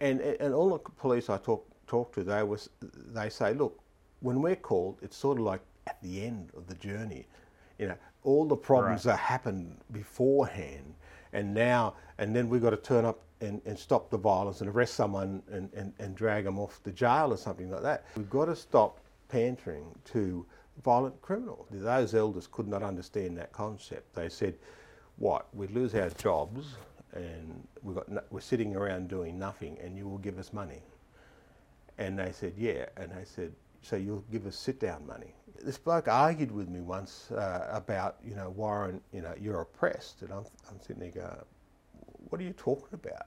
And, and, all the police I talk, talk to, they, was, they say, look, when we're called, it's sort of like at the end of the journey. You know, all the problems Right. that happened beforehand, and now, and then we've got to turn up and, and stop the violence and arrest someone and, and, and drag them off to jail or something like that. We've got to stop pandering to violent criminals. Those elders could not understand that concept. They said, what, we'd lose our jobs and we've got no, we're sitting around doing nothing and you will give us money. And they said, yeah. And they said, so you'll give us sit down money. This bloke argued with me once uh, about, you know, Warren, you know, you're oppressed. And I'm, I'm sitting there going, what are you talking about?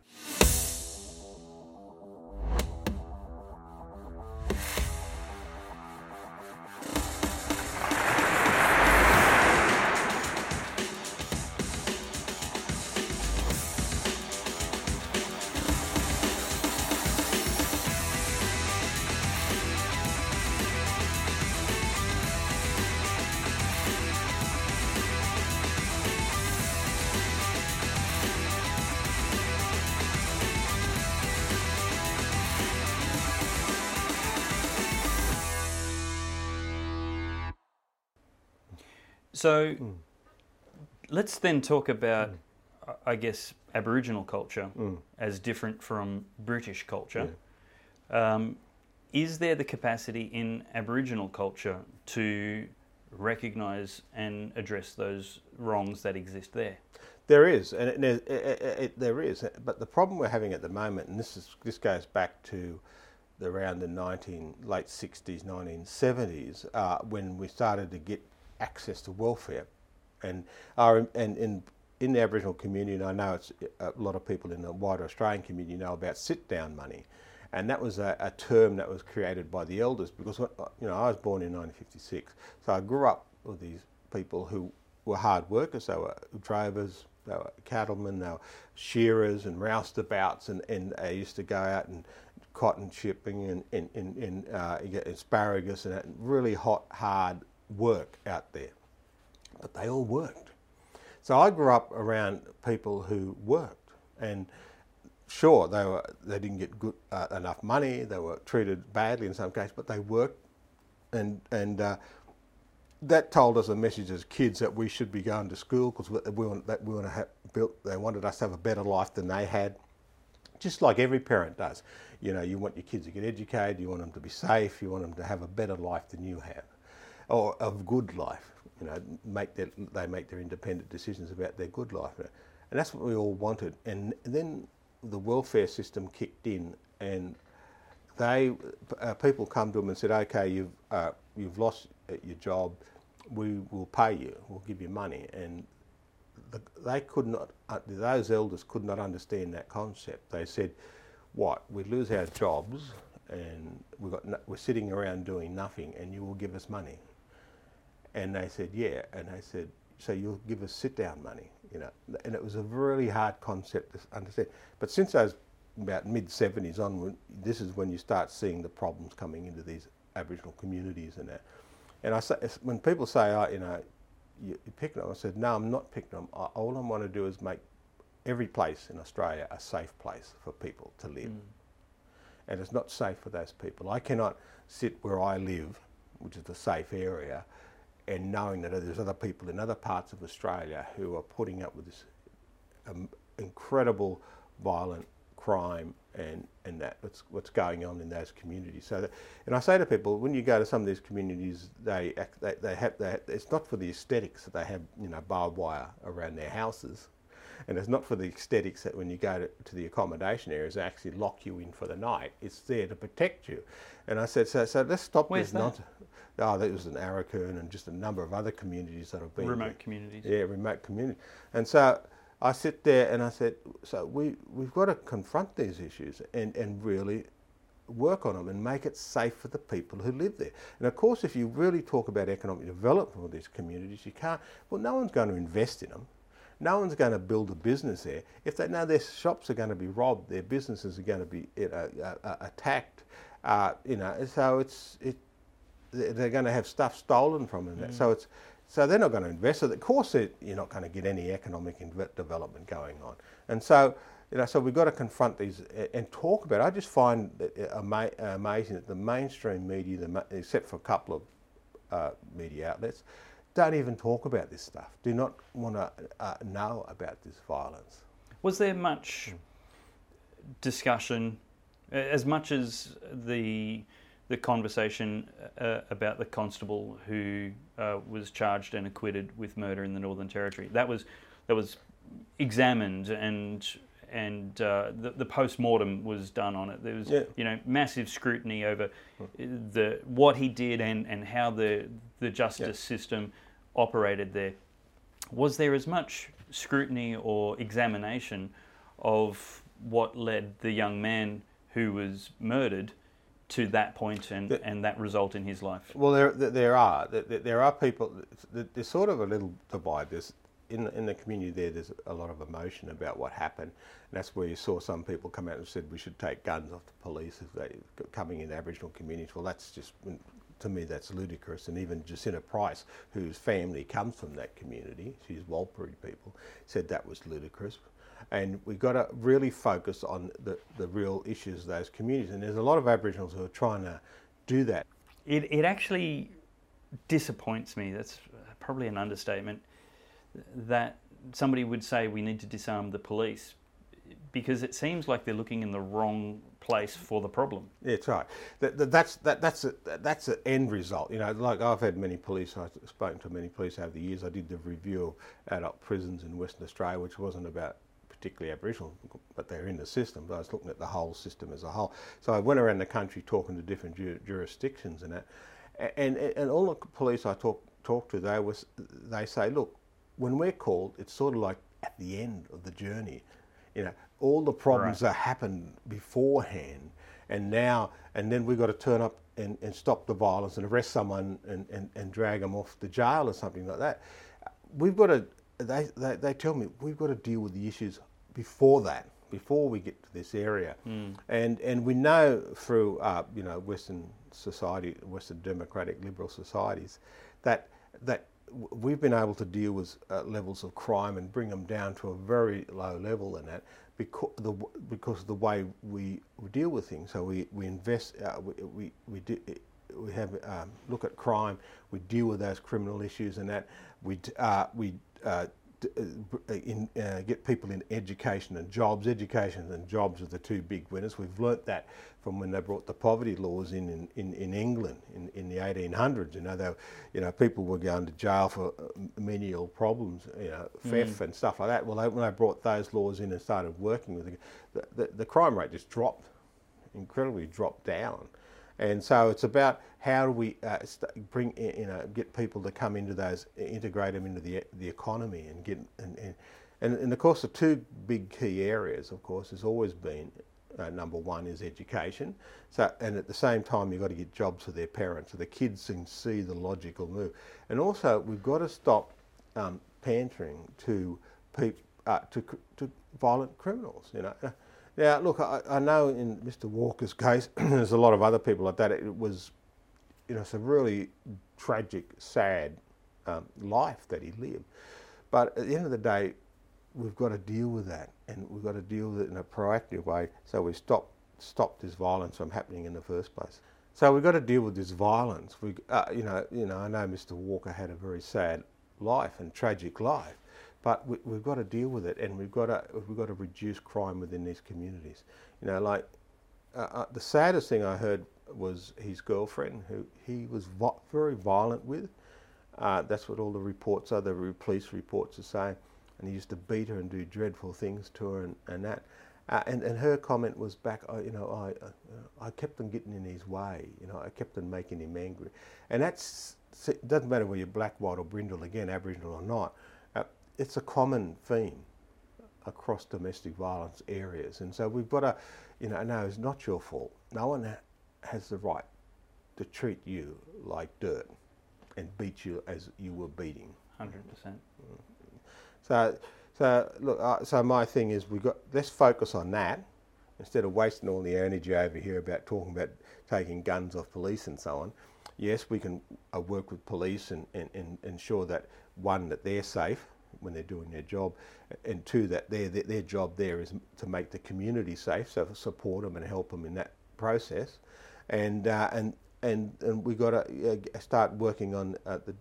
So Hmm. let's then talk about, I- I guess, Aboriginal culture Mm. as different from British culture. Um, is there the capacity in Aboriginal culture to recognise and address those wrongs that exist there? There is, and it, it, it, there is. But the problem we're having at the moment, and this is this goes back to the, around the 19 late 60s, 1970s, uh, when we started to get access to welfare, and our and in in the Aboriginal community, and I know it's a lot of people in the wider Australian community know about sit down money. And that was a, a term that was created by the elders because you know I was born in 1956, so I grew up with these people who were hard workers. They were drovers, they were cattlemen, they were shearers and roustabouts, and, and they used to go out and cotton chipping and, and, and, uh, asparagus and really hot, hard work out there. But they all worked. So I grew up around people who worked, and sure they were they didn't get good uh, enough money. They were treated badly in some cases, but they worked, and and uh, that told us a message as kids that we should be going to school because we, we that we want to have built. They wanted us to have a better life than they had, just like every parent does. You know, you want your kids to get educated. You want them to be safe. You want them to have a better life than you have, or a good life. You know, make their, they make their independent decisions about their good life, and that's what we all wanted. And then the welfare system kicked in, and they uh, people come to them and said, "Okay, you've uh, you've lost your job. We will pay you. We'll give you money." And the, they could not. Uh, those elders could not understand that concept. They said, "What? We lose our jobs, and we got no, we're sitting around doing nothing, and you will give us money." And they said, "Yeah." And they said, "So you'll give us sit down money?" You know, and it was a really hard concept to understand. But since those about mid 70s onward, this is when you start seeing the problems coming into these Aboriginal communities and that. And I say, when people say, oh, you know, you, you're picking them, I said, no, I'm not picking them. I, all I want to do is make every place in Australia a safe place for people to live. Mm. And it's not safe for those people. I cannot sit where I live, which is a safe area, and knowing that there's other people in other parts of Australia who are putting up with this um, incredible violent crime and, and that what's, what's going on in those communities. So, that, and I say to people, when you go to some of these communities, they they, they have they, it's not for the aesthetics that they have you know barbed wire around their houses, and it's not for the aesthetics that when you go to, to the accommodation areas they actually lock you in for the night. It's there to protect you. And I said, so so let's stop Where's this that? nonsense. Oh, that was in Aurukun and just a number of other communities that have been Remote communities. yeah, remote community. And so I sit there and I said, so we, we've got to confront these issues and, and really work on them and make it safe for the people who live there. And of course, if you really talk about economic development of these communities, you can't, well, no one's going to invest in them. No one's going to build a business there. If they know their shops are going to be robbed, their businesses are going to be you know, uh, uh, attacked, uh, you know, so it's, it, they're going to have stuff stolen from them. So it's so they're not going to invest. So of course, it, you're not going to get any economic development going on. And so You know, so we've got to confront these and talk about it. I just find it ama- amazing that the mainstream media, the, except for a couple of uh, media outlets, don't even talk about this stuff. Do not want to uh, know about this violence. Was there much discussion, as much as the the conversation uh, about the constable who uh, was charged and acquitted with murder in the Northern Territory? That was that was examined and and uh, the, the post mortem was done on it. There was, Yeah. you know, massive scrutiny over the what he did and, and how the the justice system operated there. Was there as much scrutiny or examination of what led the young man who was murdered to that point and, The- and that result in his life? Well, there there- are there- are people. There's sort of a little divide. There's in the, in the community there. There's a lot of emotion about what happened, and that's where you saw some people come out and said we should take guns off the police if they coming in Aboriginal communities. Well, that's just mm, to me that's ludicrous. And even Jacinta Price, whose family comes from that community, she's Warlpiri people, said that was ludicrous. And we've got to really focus on the, the real issues of those communities. And there's a lot of Aboriginals who are trying to do that. It, it actually disappoints me. That's probably an understatement. That somebody would say we need to disarm the police because it seems like they're looking in the wrong place for the problem. Yeah, That's right. That, that, that's that, that's a, that's an end result. You know, like I've had many police. I've spoken to many police over the years. I did the review of adult prisons in Western Australia, which wasn't about particularly Aboriginal, but they're in the system. But I was looking at the whole system as a whole. So I went around the country talking to different ju- jurisdictions and that, and, and and all the police I talk talk to, they was they say, look, when we're called, it's sort of like at the end of the journey. You know, all the problems that happened beforehand, and now, and then we've got to turn up and, and stop the violence and arrest someone and, and, and drag them off to jail or something like that. We've got to, they, they, they tell me, we've got to deal with the issues before that, before we get to this area. And, and we know through, uh, you know, Western society, Western democratic liberal societies, that, that we've been able to deal with uh, levels of crime and bring them down to a very low level in that because the because of the way we, we deal with things. So we we invest uh, we we we, do, we have um, look at crime. We deal with those criminal issues and that we uh, we. Uh, uh, in, uh, get people in education and jobs. Education and jobs are the two big winners. We've learnt that from when they brought the poverty laws in in, in, in England in, in the 1800s. You know, they, you know, people were going to jail for uh, menial problems, you know, theft and stuff like that. Well, they, when they brought those laws in and started working with it, the, the, the crime rate just dropped, incredibly dropped down. And so it's about how do we uh, bring you know get people to come into those integrate them into the the economy and get and and, and, of course the two big key areas of course has always been uh, number one is education. So and at the same time you've got to get jobs for their parents so the kids can see the logical move. And also we've got to stop um, to peop, uh, to to violent criminals. You know. Now, look, I, I know in Mr. Walker's case, there's a lot of other people like that. It was, you know, it's a really tragic, sad um, life that he lived. But at the end of the day, we've got to deal with that, and we've got to deal with it in a proactive way, so we stop stop this violence from happening in the first place. So we've got to deal with this violence. We, uh, you know, you know, I know Mr. Walker had a very sad life and tragic life, but we, we've got to deal with it, and we've got to we've got to reduce crime within these communities. You know, like uh, uh, the saddest thing I heard was his girlfriend, who he was vo- very violent with. Uh, that's what all the reports are. The police reports are saying, and he used to beat her and do dreadful things to her and, and that. Uh, and, and her comment was back, oh, you know, I, uh, I kept on getting in his way. You know, I kept on making him angry. And that's it doesn't matter whether you're black, white, or brindle again, Aboriginal or not. Uh, it's a common theme across domestic violence areas. And so we've got to, you know, no, it's not your fault. No one has the right to treat you like dirt and beat you as you were beating. Hundred percent. So, so look, uh, so my thing is we got let's focus on that instead of wasting all the energy over here about talking about taking guns off police and so on. Yes, we can uh, work with police and, and, and ensure that one that they're safe, when they're doing their job, and two that their their, their job there is to make the community safe, so support them and help them in that process, and uh, and and and we got to uh, start working on uh, the,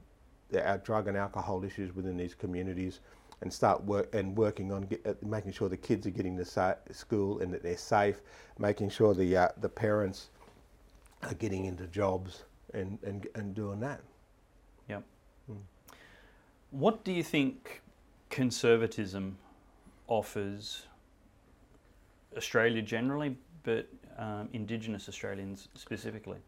the, our drug and alcohol issues within these communities, and start work and working on get, uh, making sure the kids are getting to sa- school and that they're safe, making sure the uh, the parents are getting into jobs and and and doing that. Yep. Mm. What do you think conservatism offers Australia generally, but um, Indigenous Australians specifically?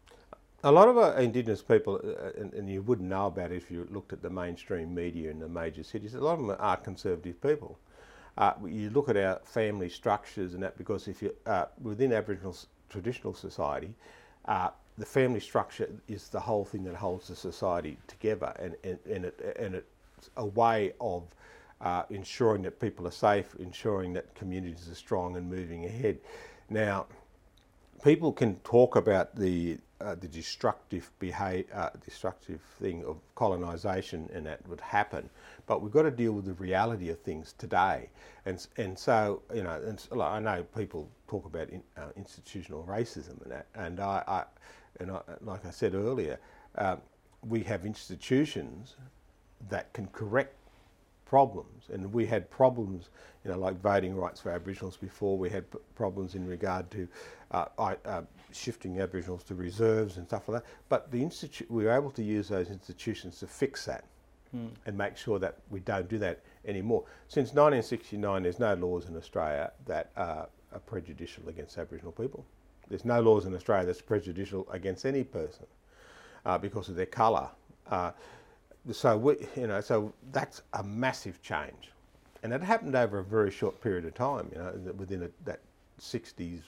A lot of uh, Indigenous people, uh, and, and, you wouldn't know about it if you looked at the mainstream media in the major cities, a lot of them are conservative people. Uh, you look at our family structures and that because if you uh, within Aboriginal traditional society, uh, the family structure is the whole thing that holds the society together, and, and, and, it, and it's a way of uh, ensuring that people are safe, ensuring that communities are strong and moving ahead. Now, people can talk about the uh, the destructive behavior, uh, destructive thing of colonisation, and that would happen. But we've got to deal with the reality of things today, and and so you know, and like, I know people talk about in, uh, institutional racism and that, and I, I and I, like I said earlier, um, we have institutions that can correct problems, and we had problems, you know, like voting rights for Aboriginals before. We had p- problems in regard to uh, uh, shifting Aboriginals to reserves and stuff like that. But the institu- we were able to use those institutions to fix that mm. and make sure that we don't do that anymore. Since 1969, there's no laws in Australia that are prejudicial against Aboriginal people. There's no laws in Australia that's prejudicial against any person uh, because of their colour. So we, you know, so that's a massive change, and it happened over a very short period of time. You know, within a, that 60s,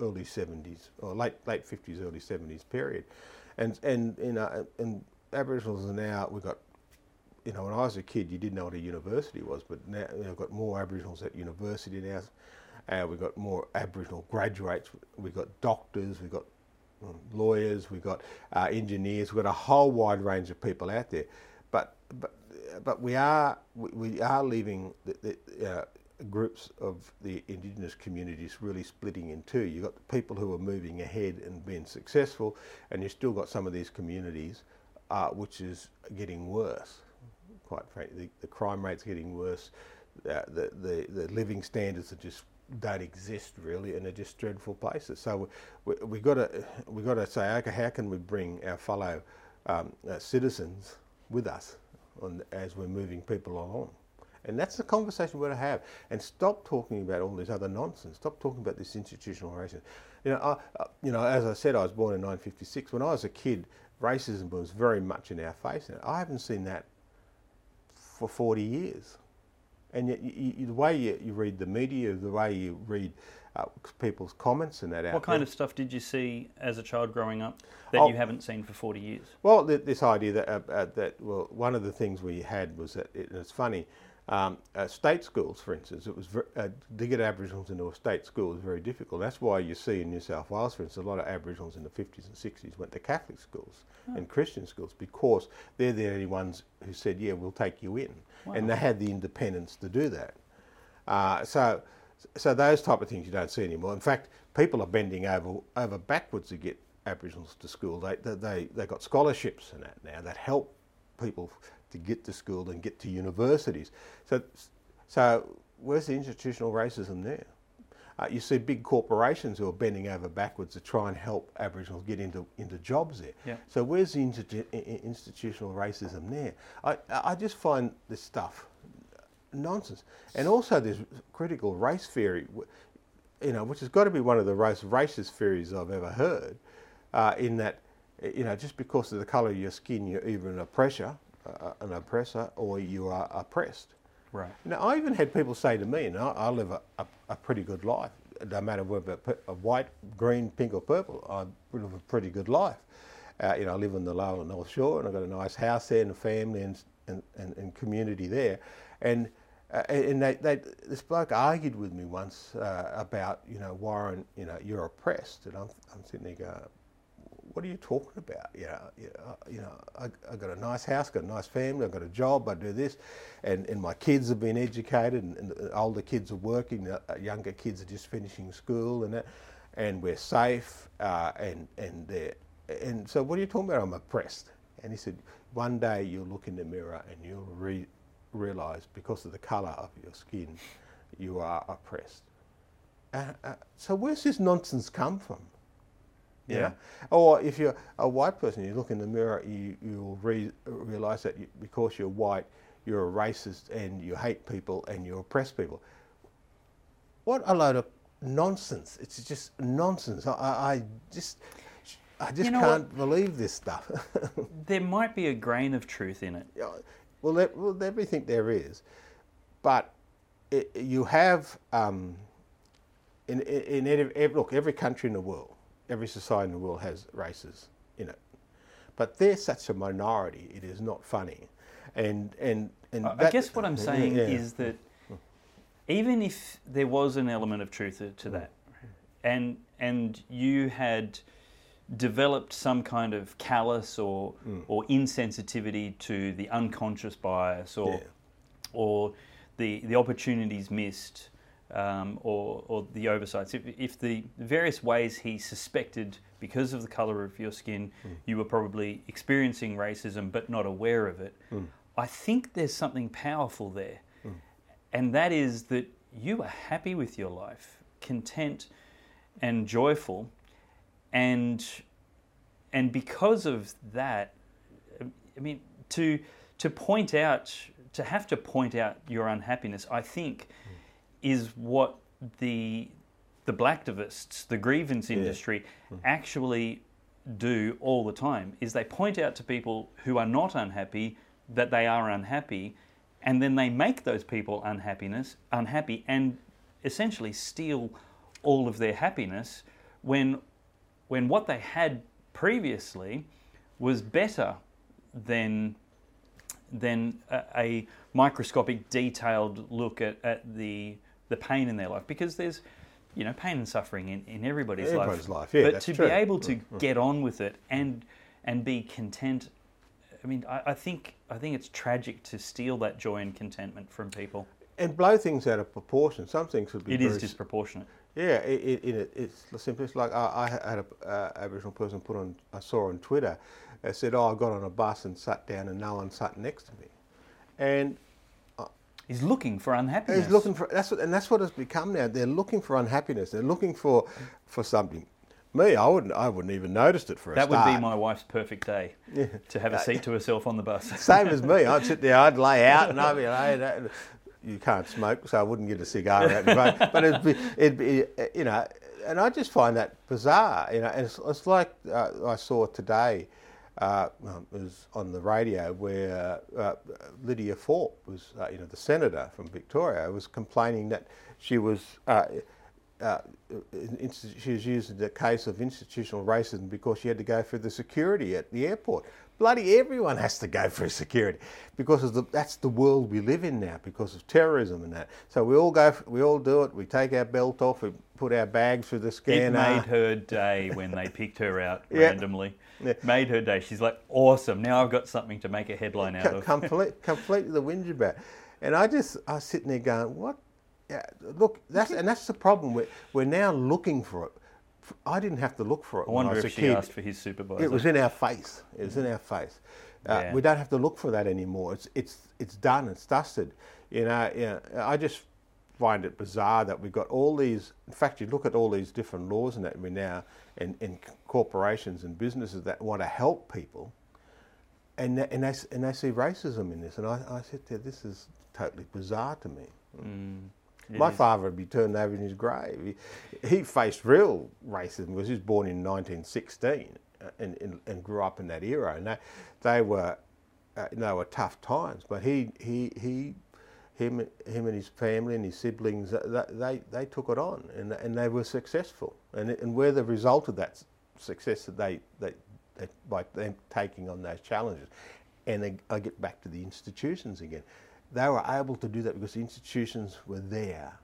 early 70s, or late late 50s, early 70s period, and and you know, and Aboriginals are now we've got. You know, when I was a kid, you didn't know what a university was, but now you know, we've got more Aboriginals at university now. Uh, we've got more Aboriginal graduates. We've got doctors. We've got lawyers. We've got uh, engineers. We've got a whole wide range of people out there. But but but we are we, we are leaving the, the uh, groups of the indigenous communities really splitting in two. You've got the people who are moving ahead and being successful, and you've still got some of these communities uh, which is getting worse. Quite frankly, the, the crime rate's getting worse. Uh, the, the the living standards are just don't exist really, and they're just dreadful places. So we, we got to we got to say, okay, how can we bring our fellow um, uh, citizens with us on, as we're moving people along? And that's the conversation we're to have. And stop talking about all this other nonsense. Stop talking about this institutional racism. You know, I, you know, as I said, I was born in 1956. When I was a kid, racism was very much in our face. And I haven't seen that for 40 years. And yet, you, you, the way you, you, read the media, the way you read uh, people's comments and that out. What kind there, of stuff did you see as a child growing up that oh, you haven't seen for 40 years? Well, this idea that, uh, uh, that, well, one of the things we had was that, it, and it's funny, um, uh, state schools, for instance, it was very, uh, to get Aboriginals into a state school was very difficult. That's why you see in New South Wales, for instance, a lot of Aboriginals in the 50s and 60s went to Catholic schools oh. and Christian schools because they're the only ones who said, "Yeah, we'll take you in," wow. and they had the independence to do that. Uh, so, so those type of things you don't see anymore. In fact, people are bending over over backwards to get Aboriginals to school. They they they, got scholarships and that now that help people to get to school and get to universities. So, so where's the institutional racism there? Uh, you see big corporations who are bending over backwards to try and help Aboriginals get into, into jobs there. Yeah. So where's the institutional racism there? I, I just find this stuff nonsense. And also this critical race theory, you know, which has got to be one of the most racist theories I've ever heard, uh, in that, you know, just because of the colour of your skin, you're either an oppressor uh, an oppressor or you are oppressed. Right. Now, I even had people say to me, and I, I live a, a, a, pretty good life, no matter whether a white, green, pink, or purple, I live a pretty good life. Uh, you know, I live on the lower North Shore, and I've got a nice house there and a family and, and, and, and community there. And uh, and they, they, this bloke argued with me once uh, about, you know, Warren, you know, you're oppressed. And I'm, I'm sitting there going, what are you talking about? You know, you know, I, I got a nice house, got a nice family, I've got a job, I do this, and, and my kids have been educated, and, and the older kids are working, uh, younger kids are just finishing school, and that, and we're safe, uh, and and and so what are you talking about? I'm oppressed. And he said, one day you'll look in the mirror and you'll re- realise because of the colour of your skin, you are oppressed. Uh, uh, so where's this nonsense come from? Yeah. Yeah. Or if you're a white person, you look in the mirror, you, you'll re- realise that you, because you're white, you're a racist and you hate people and you oppress people. What a load of nonsense. It's just nonsense. I, I just, I just You know can't believe this stuff. There might be a grain of truth in it. Well, there, well, everything there is, but it, you have um, in, in, in every, look every country in the world, every society in the world has races in it, but they're such a minority. It is not funny, and and and I I guess what I'm saying yeah. is that even if there was an element of truth to- to that, and and you had developed some kind of callus or Mm. or insensitivity to the unconscious bias or Yeah. or the the opportunities missed um, or or the oversights. If, if the various ways he suspected because of the color of your skin, Mm. you were probably experiencing racism but not aware of it. Mm. I think there's something powerful there, and that is that you are happy with your life, content and joyful, and and because of that, I mean to to point out to have to point out your unhappiness, I think, is what the the blacktivists, the grievance industry, hmm. actually do all the time. Is they point out to people who are not unhappy that they are unhappy, and then they make those people unhappiness unhappy and essentially steal all of their happiness when when what they had previously was better than than a, a microscopic, detailed look at, at the the pain in their life because there's you know pain and suffering in, in everybody's, Everybody's life. life, yeah, but to true. Mm, be able to get on with it and and be content. I mean, I, I think I think it's tragic to steal that joy and contentment from people. and blow things out of proportion. Some things would be It is disproportionate. Yeah, it, it, it, it's simple. It's like I, I had a uh, Aboriginal person put on, I saw on Twitter, uh, said, "Oh, I got on a bus and sat down, and no one sat next to me," and He's looking for unhappiness. he's looking for that's what, and that's what it's become now. They're looking for unhappiness. They're looking for for something. Me, I wouldn't, I wouldn't even noticed it for a start. That would be my wife's perfect day to have a seat to herself on the bus. Same as me. I'd sit there, I'd lay out, and I'd be like, "Hey, you can't smoke, so I wouldn't get a cigar out. But, but it'd be, it'd be, you know, and I just find that bizarre. You know, and it's, it's like uh, I saw today. Uh, it was on the radio where uh, Lydia Thorpe was, uh, you know, the senator from Victoria, was complaining that she was. Uh, uh, she was using the case of institutional racism because she had to go through the security at the airport. Bloody everyone has to go through security because of the, that's the world we live in now because of terrorism and that. So we all go, we all do it. We take our belt off, we put our bags through the scanner. It made her day when they picked her out Yeah. randomly. Yeah. Made her day. She's like, awesome. Now I've got something to make a headline out Co- of. complete, completely the whinge about. And I just, I was sitting there going, what? Yeah, look, that's and that's the problem. We're, we're now looking for it. I didn't have to look for it I when wonder I was if a she kid. asked for his supervisor. It was in our face. It was in our face. Uh, Yeah. We don't have to look for that anymore. It's it's it's done. It's dusted. You know. Yeah. I just find it bizarre that we've got all these. In fact, you look at all these different laws and that we now and, and corporations and businesses that want to help people, and they, and they and they see racism in this. And I, I said, this is totally bizarre to me. Mm, it My is. father would be turned over in his grave. He, he faced real racism because he was born in 1916 uh, and, and, and grew up in that era. And they, they were uh, they were tough times. But he he he him him and his family and his siblings uh, they they, took it on and and they were successful. And and we're the result of that success that they they, they by them taking on those challenges. And I get back to the institutions again. They were able to do that because the institutions were there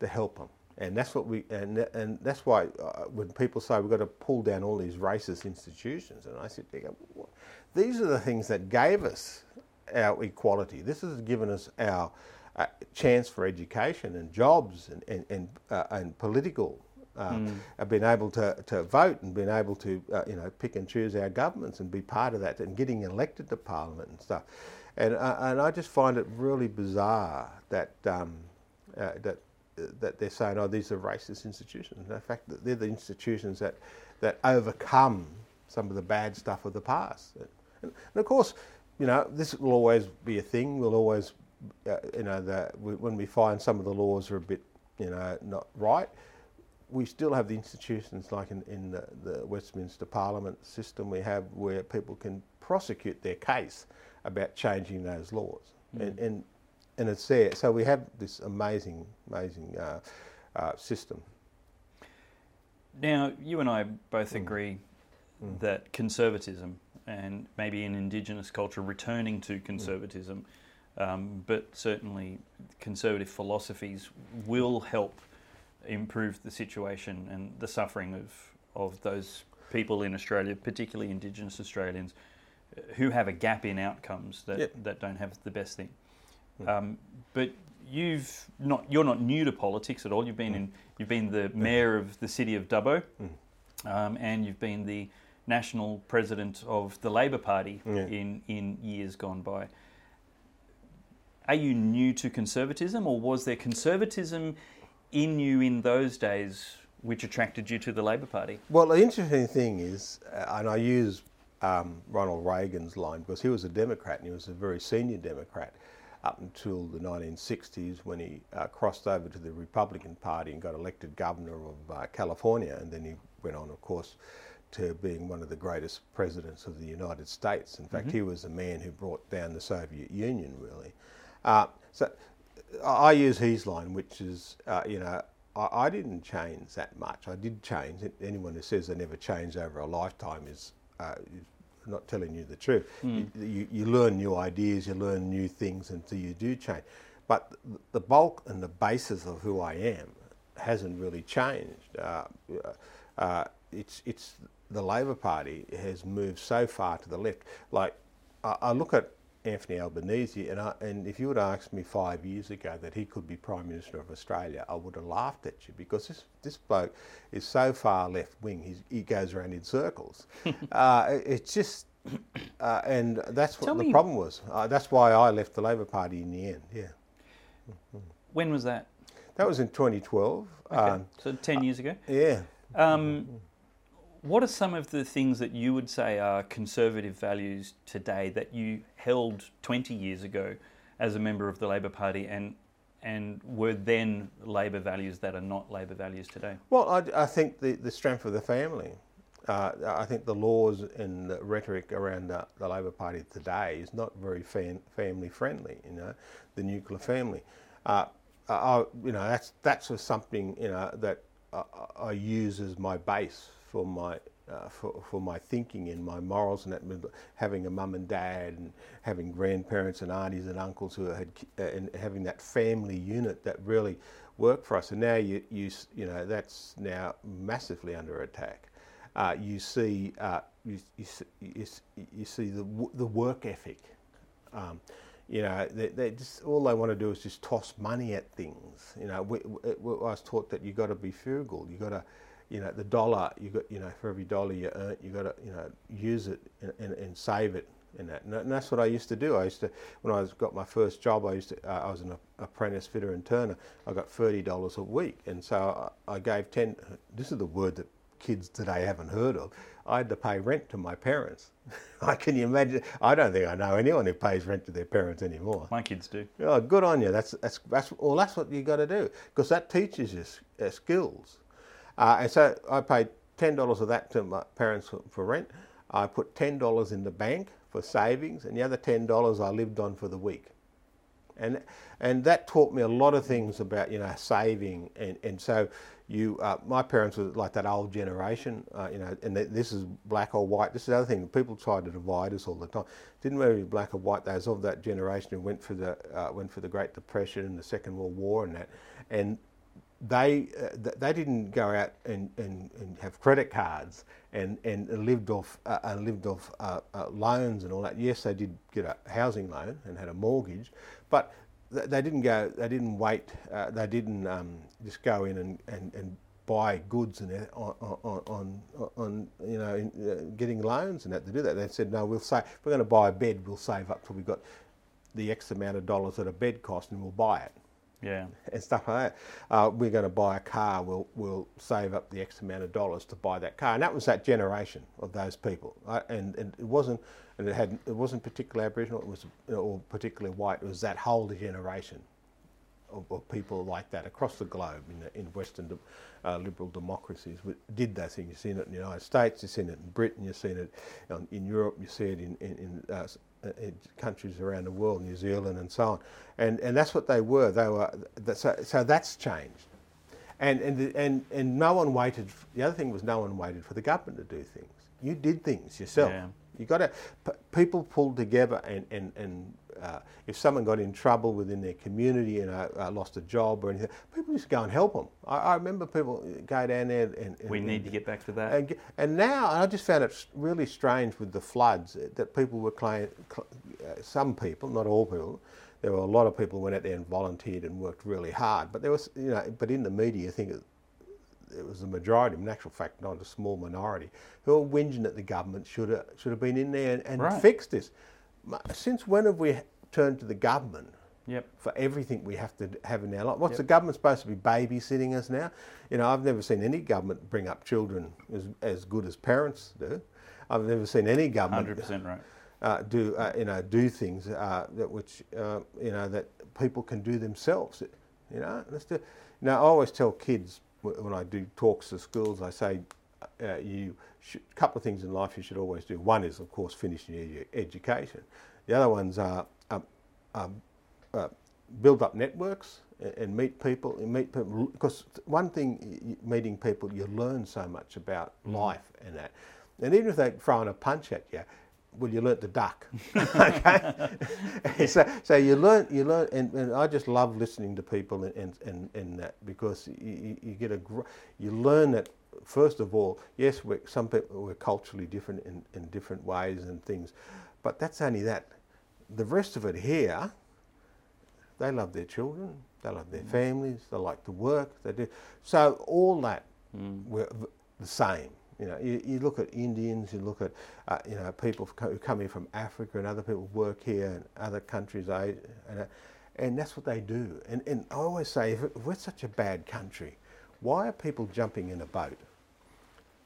to help them. And that's what we and and that's why uh, when people say we've got to pull down all these racist institutions, and I sit there, go, "What?" these are the things that gave us our equality. This has given us our uh, chance for education and jobs and and and, uh, and political. Uh, uh, Being able to, to vote and being able to uh, you know pick and choose our governments and be part of that and getting elected to parliament and stuff, and uh, and I just find it really bizarre that um, uh, that that they're saying, oh, these are racist institutions. In fact, they're the institutions that, that overcome some of the bad stuff of the past. And, and of course, you know, this will always be a thing. We'll always, uh, you know, the, when we find some of the laws are a bit, you know, not right, we still have the institutions like in, in the, the Westminster Parliament system we have where people can prosecute their case about changing those laws. And, and and it's there. So we have this amazing, amazing uh, uh, system. Now, you and I both agree that conservatism and maybe in Indigenous culture returning to conservatism, um, but certainly conservative philosophies will help improve the situation and the suffering of, of those people in Australia, particularly Indigenous Australians, who have a gap in outcomes that, Yep. that don't have the best thing. Um, but you've not you're not new to politics at all. You've been in you've been the mayor of the city of Dubbo, um, and you've been the national president of the Labor Party Yeah. in in years gone by. Are you new to conservatism, or was there conservatism in you in those days which attracted you to the Labor Party? Well, the interesting thing is, uh, and I use um, Ronald Reagan's line because he was a Democrat and he was a very senior Democrat up until the 1960s when he uh, crossed over to the Republican Party and got elected governor of uh, California. And then he went on, of course, to being one of the greatest presidents of the United States. In fact, he was the man who brought down the Soviet Union, really. Uh, so I use his line, which is, uh, you know, I, I didn't change that much. I did change. Anyone who says they never changed over a lifetime is, uh, is not telling you the truth. You, you, you learn new ideas, you learn new things until you do change. But the bulk and the basis of who I am hasn't really changed. Uh, uh, it's, it's the Labor Party has moved so far to the left. Like, I, I look at Anthony Albanese, and, I, and if you would have asked me five years ago that he could be Prime Minister of Australia, I would have laughed at you because this, this bloke is so far left wing, he's, he goes around in circles. uh, it- it's just, uh, and that's what Tell the me- problem was. Uh, that's why I left the Labor Party in the end, yeah. When was that? That was in 2012. Okay. Um, so ten years ago. yeah. Um, what are some of the things that you would say are conservative values today that you held 20 years ago as a member of the Labor Party and and were then Labor values that are not Labor values today? Well, I, I think the, the strength of the family. Uh, I think the laws and the rhetoric around the, the Labor Party today is not very fam- family friendly. You know, the nuclear family. Uh, I, you know, that's that's something you know that I, I use as my base for my uh, for, for my thinking and my morals and that having a mum and dad and having grandparents and aunties and uncles who had uh, and having that family unit that really worked for us. And now you you you know that's now massively under attack. Uh, you see uh, you, you, s- you, you see the the work ethic um, you know, they, they just all they want to do is just toss money at things. You know, we, we, I was taught that you got to be frugal. You got to, you know, the dollar you got, you know, for every dollar you earn, you got to, you know, use it and, and, and save it. And, that. and that's what I used to do. I used to, when I was, got my first job, I used to, uh, I was an apprentice fitter and turner. I got thirty dollars a week, and so I, I gave ten. This is the word that kids today haven't heard of. I had to pay rent to my parents. I can you imagine? I don't think I know anyone who pays rent to their parents anymore. My kids do. Oh, good on you. That's that's that's well. That's what you got to do because that teaches you uh, skills. Uh, and so I paid ten dollars of that to my parents for, for rent. I put ten dollars in the bank for savings, and the other ten dollars I lived on for the week. And and that taught me a lot of things about you know saving and and so you uh, my parents were like that old generation uh, you know and th- this is black or white. This is the other thing. People try to divide us all the time. Didn't really be black or white they was of that generation who went for the uh, went for the Great Depression and the Second World War and that. And they uh, they didn't go out and, and, and have credit cards and, and lived off uh, and lived off uh, uh, loans and all that. Yes, they did get a housing loan and had a mortgage, but they didn't go. They didn't wait. Uh, they didn't um, just go in and, and, and buy goods and on, on, on, on you know in, uh, getting loans and that to do that. They said no, we'll say if we're going to buy a bed, we'll save up till we've got the X amount of dollars that a bed cost, and we'll buy it. Yeah. And stuff like that. Uh, we're going to buy a car. We'll we'll save up the X amount of dollars to buy that car, and that was that generation of those people. Uh, and, and it wasn't, and it had it wasn't particularly Aboriginal. It was or particularly white. It was that whole generation of, of people like that across the globe in, the, in Western uh, liberal democracies did that thing. You've seen it in the United States. You've seen it in Britain. You've seen it in Europe. You see it in in, in uh, uh, countries around the world, New Zealand and so on. And, and that's what they were. They were so, so that's changed. And, and, and, and no one waited, the other thing was no one waited for the government to do things. You did things yourself. Yeah. You got to, people pulled together and, and, and uh, if someone got in trouble within their community and uh, uh, lost a job or anything, people used to go and help them. I, I remember people go down there and. and we need and, to get back to that. And, and, now, I just found it really strange with the floods that people were claiming, uh, some people, not all people, there were a lot of people who went out there and volunteered and worked really hard. But there was, you know, but in the media, I think it, was the majority, in actual fact, not a small minority, who are whinging that the government should have should have been in there and, and right. fixed this. Since when have we turned to the government yep. for everything we have to have in our life? What's yep. the government supposed to be babysitting us now? You know, I've never seen any government bring up children as, as good as parents do. I've never seen any government. Hundred percent right. Uh, do uh, you know do things uh, that which uh, you know that people can do themselves? You know, let's do. Now I always tell kids when I do talks to schools, I say uh, you a couple of things in life you should always do. One is, of course, finishing your education. The other ones are um, um, uh, build up networks and, and, meet people. And meet people because one thing, meeting people, you learn so much about mm. life and that. And even if they're throwing a punch at you, well, you learnt to duck. okay, so so you learn you learn, and, and, I just love listening to people and and, and, that because you, you get a you learn that first of all, yes, we're, some people we're culturally different in, in different ways and things, but that's only that. The rest of it here, they love their children, they love their mm. families, they like to work, they do. So all that, mm. we're the same. You know, you, you, look at Indians, you look at uh, you know people who come here from Africa and other people work here in other countries, and, uh, and that's what they do. And, and I always say, if, if we're such a bad country, why are people jumping in a boat,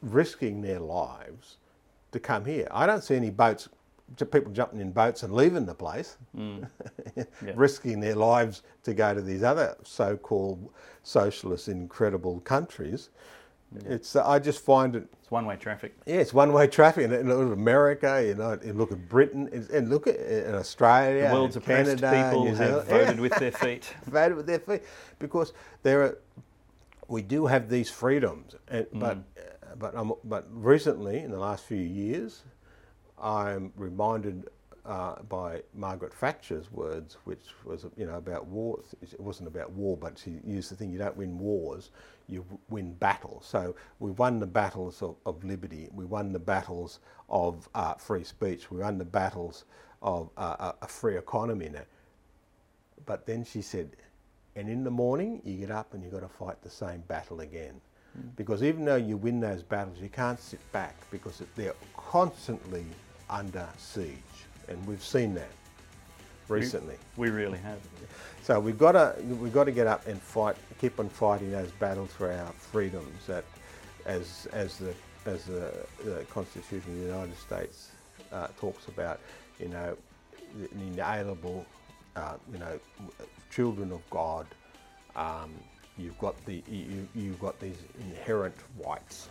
risking their lives to come here? I don't see any boats, people jumping in boats and leaving the place, mm. yeah. risking their lives to go to these other so-called socialist incredible countries. It's uh, I just find it. It's one-way traffic. Yeah, it's one-way traffic. And, and look at America, you know, and look at Britain, and look at in Australia, the world's oppressed Canada, people have voted with their feet. voted with their feet because there are we do have these freedoms, and, mm. but but um, but recently, in the last few years, I'm reminded uh, by Margaret Thatcher's words, which was you know about war. It wasn't about war, but she used the thing: you don't win wars, you win battles. So we won the battles of, of liberty. We won the battles of uh, free speech. We won the battles of uh, a free economy now. But then she said, and in the morning, you get up and you've got to fight the same battle again. Mm. Because even though you win those battles, you can't sit back because they're constantly under siege. And we've seen that recently. We, we really have. So we've got to we've got to get up and fight, keep on fighting those battles for our freedoms. That, as as the as the, the Constitution of the United States uh, talks about, you know, the inalienable uh, you know, children of God, um, you've got the you, you've got these inherent rights.